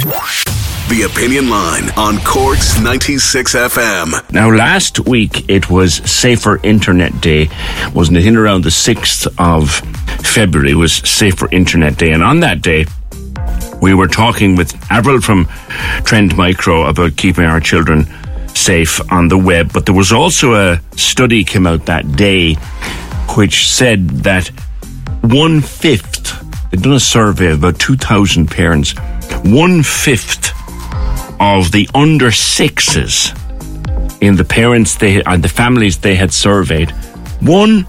The Opinion Line on Cork's 96 FM. Now, last week it was Safer Internet Day, wasn't it? In around the 6th of February was Safer Internet Day. And on that day, we were talking with Avril from Trend Micro about keeping our children safe on the web. But there was also a study came out that day which said that one fifth, they'd done a survey of about 2,000 parents, one fifth of the under sixes in the parents they and the families they had surveyed, one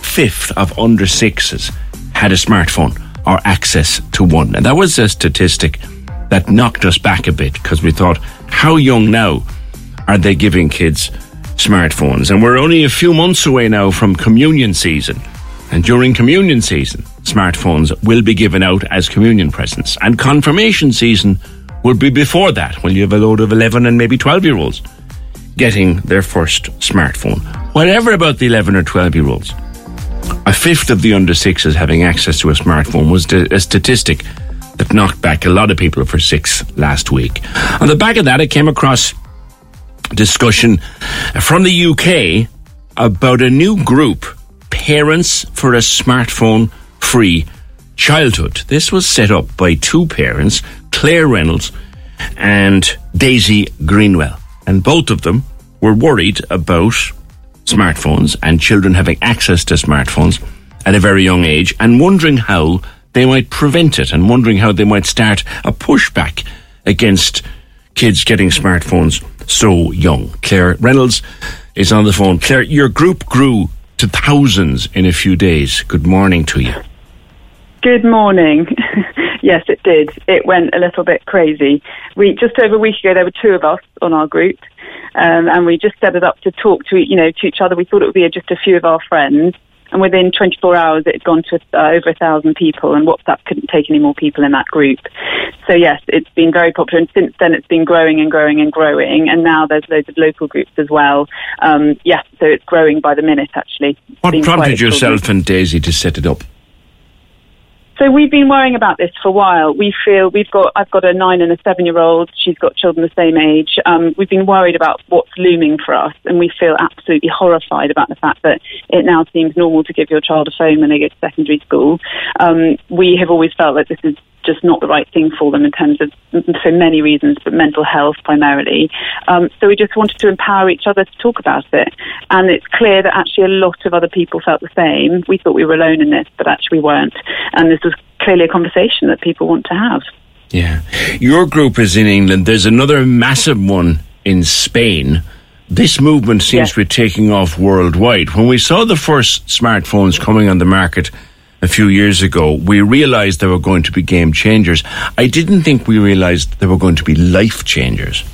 fifth of under sixes had a smartphone or access to one. And that was a statistic that knocked us back a bit because we thought, how young now are they giving kids smartphones? And we're only a few months away now from communion season. And during communion season, smartphones will be given out as communion presents. And confirmation season would be before that, when you have a load of 11 and maybe 12 year olds getting their first smartphone. Whatever about the 11 or 12 year olds, a fifth of the under sixes having access to a smartphone was a statistic that knocked back a lot of people for six last week. On the back of that, I came across discussion from the UK about a new group, Parents for a Smartphone Free Childhood. This was set up by two parents, Clare Reynolds and Daisy Greenwell. And both of them were worried about smartphones and children having access to smartphones at a very young age and wondering how they might prevent it and wondering how they might start a pushback against kids getting smartphones so young. Clare Reynolds is on the phone. Clare, your group grew to thousands in a few days. Good morning to you. Good morning. yes, it did. It went a little bit crazy. We just over a week ago there were two of us on our group, um, and we just set it up to talk to you know to each other. We thought it would be just a few of our friends, and within 24 hours it had gone to uh, over a thousand people, and WhatsApp couldn't take any more people in that group. So yes, it's been very popular, and since then it's been growing and growing and growing, and now there's loads of local groups as well. Um, yes, so it's growing by the minute actually. What prompted yourself and Daisy to set it up? So we've been worrying about this for a while. We feel we've got I've got a nine and a seven year old. She's got children the same age. Um, we've been worried about what's looming for us, and we feel absolutely horrified about the fact that it now seems normal to give your child a phone when they go to secondary school. Um, we have always felt that this is just not the right thing for them in terms of for many reasons, but mental health primarily. Um, so we just wanted to empower each other to talk about it, and it's clear that actually a lot of other people felt the same. We thought we were alone in this, but actually we weren't, and this was clearly a conversation that people want to have. Yeah. Your group is in England. There's another massive one in Spain. This movement seems Yes. to be taking off worldwide. When we saw the first smartphones coming on the market a few years ago, we realized they were going to be game changers. I didn't think we realized they were going to be life changers.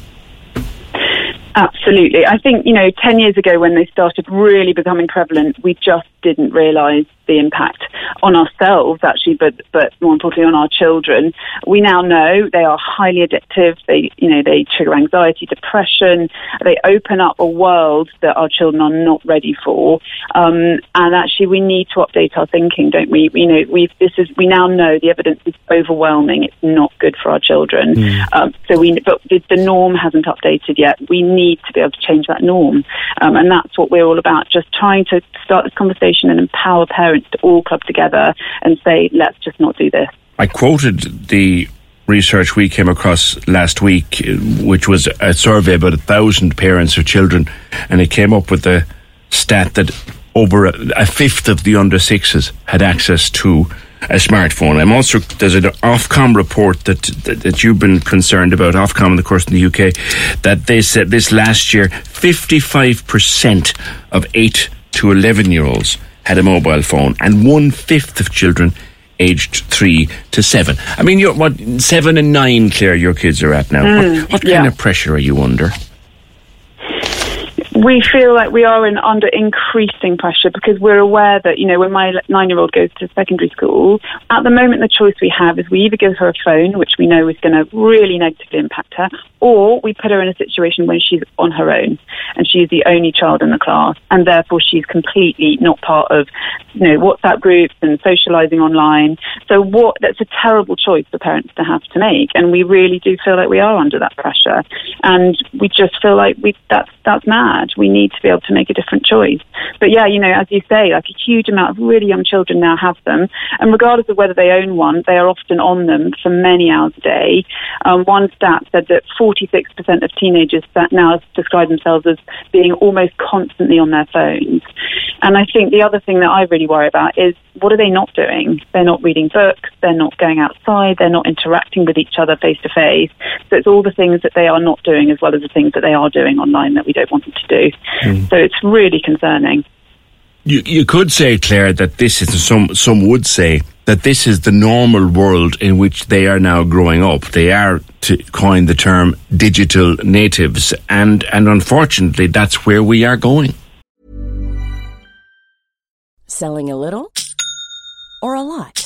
Absolutely. I think, you know, 10 years ago when they started really becoming prevalent, we just didn't realise the impact on ourselves, actually, but, but more importantly on our children. We now know they are highly addictive. They, you know, they trigger anxiety, depression. They open up a world that our children are not ready for. Um, and actually, we need to update our thinking, don't we? You know, we've, this is, we now know the evidence is overwhelming. It's not good for our children. Um, so we, but the, the norm hasn't updated yet. We need to be able to change that norm. Um, and that's what we're all about, just trying to start this conversation and empower parents all club together and say, let's just not do this. I quoted the research we came across last week, uh, which was a survey about a thousand parents of children, and it came up with the stat that over a, a fifth of the under sixes had access to a smartphone. I'm also there's an Ofcom report that, that, that you've been concerned about Ofcom, of course, in the UK, that they said this last year, 55 percent of eight to 11 year olds had a mobile phone, and one fifth of children aged three to seven. I mean, you're what seven and nine, Clare, your kids are at now. Mm, what, what yeah. kind of pressure are you under? We feel like we are in under increasing pressure because we're aware that you know when my nine year old goes to secondary school at the moment the choice we have is we either give her a phone which we know is going to really negatively impact her or we put her in a situation when she's on her own and she's the only child in the class and therefore she's completely not part of you know whatsapp groups and socializing online. So what that's a terrible choice for parents to have to make and we really do feel like we are under that pressure. And we just feel like we that's that's mad we need to be able to make a different choice. But yeah, you know, as you say, like a huge amount of really young children now have them, and regardless of whether they own one, they are often on them for many hours a day. Um, one stat said that 46% of teenagers that now describe themselves as being almost constantly on their phones. And I think the other thing that I really worry about is what are they not doing? They're not reading books, they're not going outside, they're not interacting with each other face to face. So it's all the things that they are not doing as well as the things that they are doing online that we don't want them to do. Mm. So it's really concerning. You, you could say, Clare, that this is some some would say that this is the normal world in which they are now growing up. They are, to coin the term, digital natives, and and unfortunately, that's where we are going. Selling a little or a lot.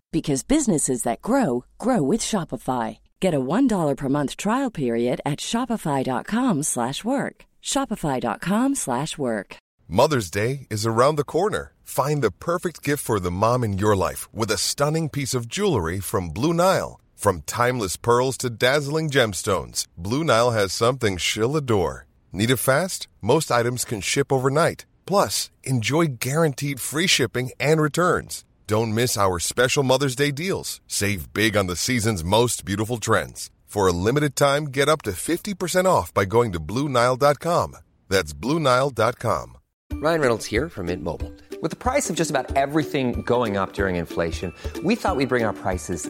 because businesses that grow grow with Shopify. Get a $1 per month trial period at shopify.com/work. shopify.com/work. Mother's Day is around the corner. Find the perfect gift for the mom in your life with a stunning piece of jewelry from Blue Nile. From timeless pearls to dazzling gemstones, Blue Nile has something she'll adore. Need it fast? Most items can ship overnight. Plus, enjoy guaranteed free shipping and returns. Don't miss our special Mother's Day deals. Save big on the season's most beautiful trends. For a limited time, get up to 50% off by going to Bluenile.com. That's Bluenile.com. Ryan Reynolds here from Mint Mobile. With the price of just about everything going up during inflation, we thought we'd bring our prices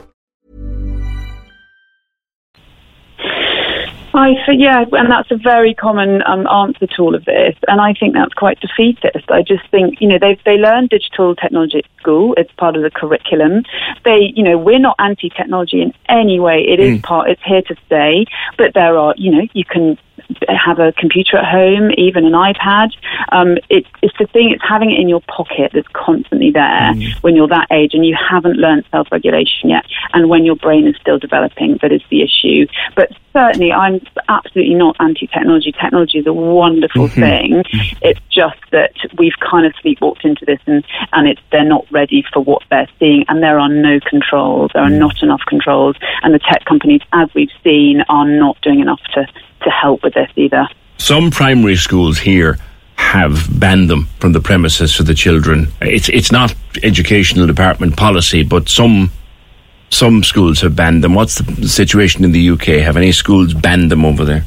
I think, yeah, and that's a very common um, answer to all of this, and I think that's quite defeatist. I just think, you know, they they learn digital technology at school; it's part of the curriculum. They, you know, we're not anti-technology in any way. It is mm. part; it's here to stay. But there are, you know, you can have a computer at home, even an iPad. Um, it, it's the thing, it's having it in your pocket that's constantly there mm. when you're that age and you haven't learned self regulation yet, and when your brain is still developing, that is the issue. But certainly, I'm absolutely not anti technology. Technology is a wonderful mm-hmm. thing. It's just that we've kind of sleepwalked into this and, and it's, they're not ready for what they're seeing, and there are no controls. There are mm. not enough controls, and the tech companies, as we've seen, are not doing enough to to help with this either. Some primary schools here have banned them from the premises for the children. It's it's not educational department policy, but some some schools have banned them. What's the situation in the UK? Have any schools banned them over there?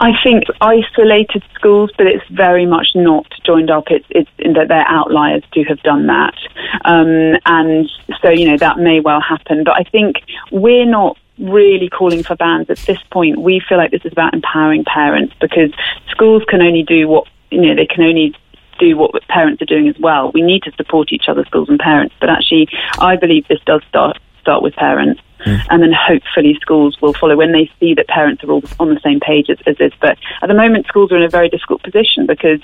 I think isolated schools, but it's very much not joined up. It's, it's in that they're outliers to have done that, um, and so you know that may well happen. But I think we're not really calling for bans at this point. We feel like this is about empowering parents because schools can only do what you know they can only do what parents are doing as well. We need to support each other, schools and parents. But actually, I believe this does start start with parents. Mm. And then hopefully schools will follow when they see that parents are all on the same page as, as this. But at the moment, schools are in a very difficult position because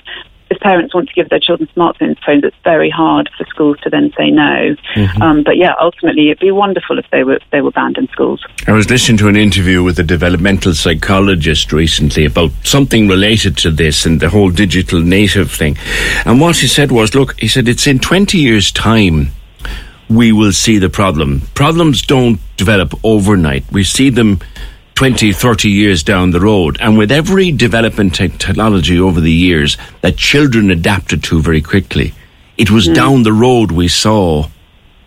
if parents want to give their children smartphones, it's very hard for schools to then say no. Mm-hmm. Um, but yeah, ultimately, it'd be wonderful if they were they were banned in schools. I was listening to an interview with a developmental psychologist recently about something related to this and the whole digital native thing, and what he said was, look, he said it's in twenty years' time we will see the problem. Problems don't develop overnight. We see them 20, 30 years down the road. And with every development in technology over the years that children adapted to very quickly, it was mm. down the road we saw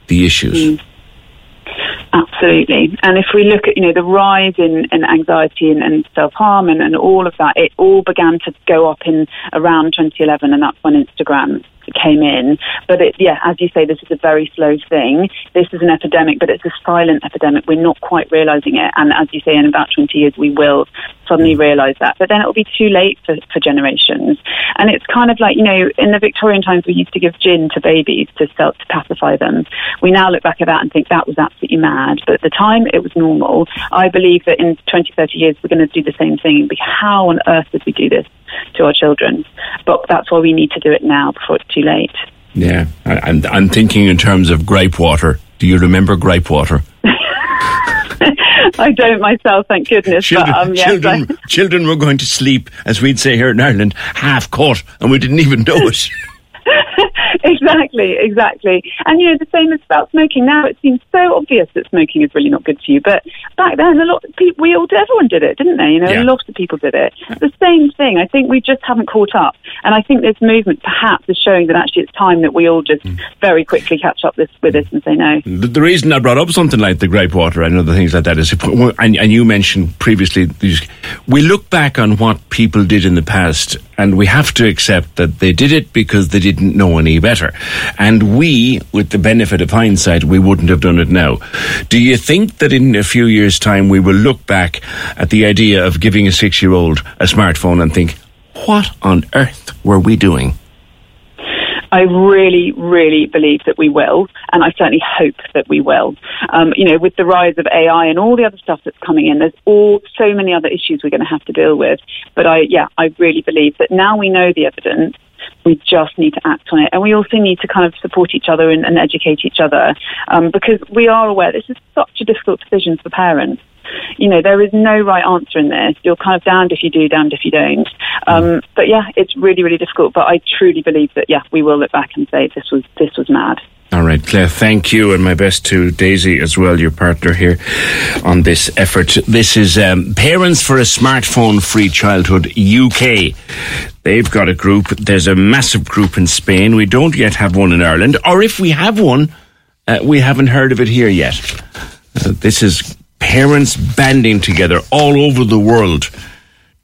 the issues. Mm. Absolutely. And if we look at, you know, the rise in, in anxiety and, and self-harm and, and all of that, it all began to go up in around 2011 and that's when Instagram came in. But it, yeah, as you say, this is a very slow thing. This is an epidemic, but it's a silent epidemic. We're not quite realizing it. And as you say, in about 20 years, we will suddenly realize that. But then it'll be too late for, for generations. And it's kind of like, you know, in the Victorian times, we used to give gin to babies to, to pacify them. We now look back at that and think that was absolutely mad. But at the time, it was normal. I believe that in 20, 30 years, we're going to do the same thing. How on earth did we do this? to our children. But that's why we need to do it now before it's too late. Yeah, I'm, I'm thinking in terms of gripe water. Do you remember gripe water? I don't myself, thank goodness. Children, but, um, yes, children, I... children were going to sleep, as we'd say here in Ireland, half caught, and we didn't even know it. exactly, exactly. And you know, the same is about smoking. Now it seems so obvious that smoking is really not good for you, but back then a lot of people, we all, everyone did it, didn't they? You know, yeah. a lot of people did it. The same thing. I think we just haven't caught up, and I think this movement perhaps is showing that actually it's time that we all just mm. very quickly catch up this with this and say no. The, the, reason I brought up something like the grape water and other things like that is, if, and, and you mentioned previously, we look back on what people did in the past, and we have to accept that they did it because they didn't know any better. And we, with the benefit of hindsight, we wouldn't have done it now. Do you think that in a few years' time we will look back at the idea of giving a six year old a smartphone and think, what on earth were we doing? I really, really believe that we will, and I certainly hope that we will. Um, you know, with the rise of AI and all the other stuff that's coming in, there's all so many other issues we're going to have to deal with. But I, yeah, I really believe that now we know the evidence we just need to act on it. And we also need to kind of support each other and, and educate each other um, because we are aware this is such a difficult decision for parents. You know, there is no right answer in this. You're kind of damned if you do, damned if you don't. Um, but yeah, it's really, really difficult. But I truly believe that, yeah, we will look back and say this was, this was mad. All right, Clare, thank you, and my best to Daisy as well, your partner here on this effort. This is um, Parents for a Smartphone Free Childhood UK. They've got a group. There's a massive group in Spain. We don't yet have one in Ireland, or if we have one, uh, we haven't heard of it here yet. Uh, this is parents banding together all over the world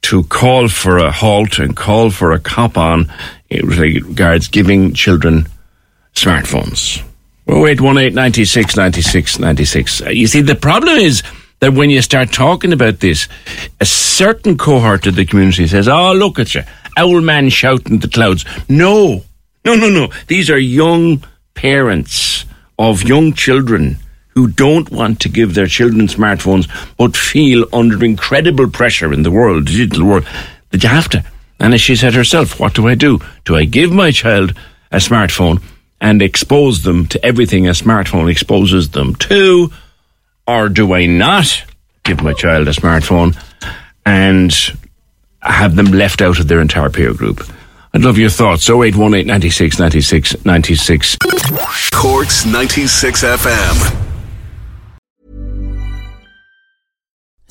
to call for a halt and call for a cop on regards giving children smartphones. Oh, wait, 96 96 96. Uh, you see, the problem is that when you start talking about this, a certain cohort of the community says, oh, look at you, owl man shouting the clouds. No, no, no, no. These are young parents of young children who don't want to give their children smartphones but feel under incredible pressure in the world, digital world, that you have to. And as she said herself, what do I do? Do I give my child a smartphone and expose them to everything a smartphone exposes them to? Or do I not give my child a smartphone and have them left out of their entire peer group? I'd love your thoughts. 0818 96 96 96. Cork's 96 FM.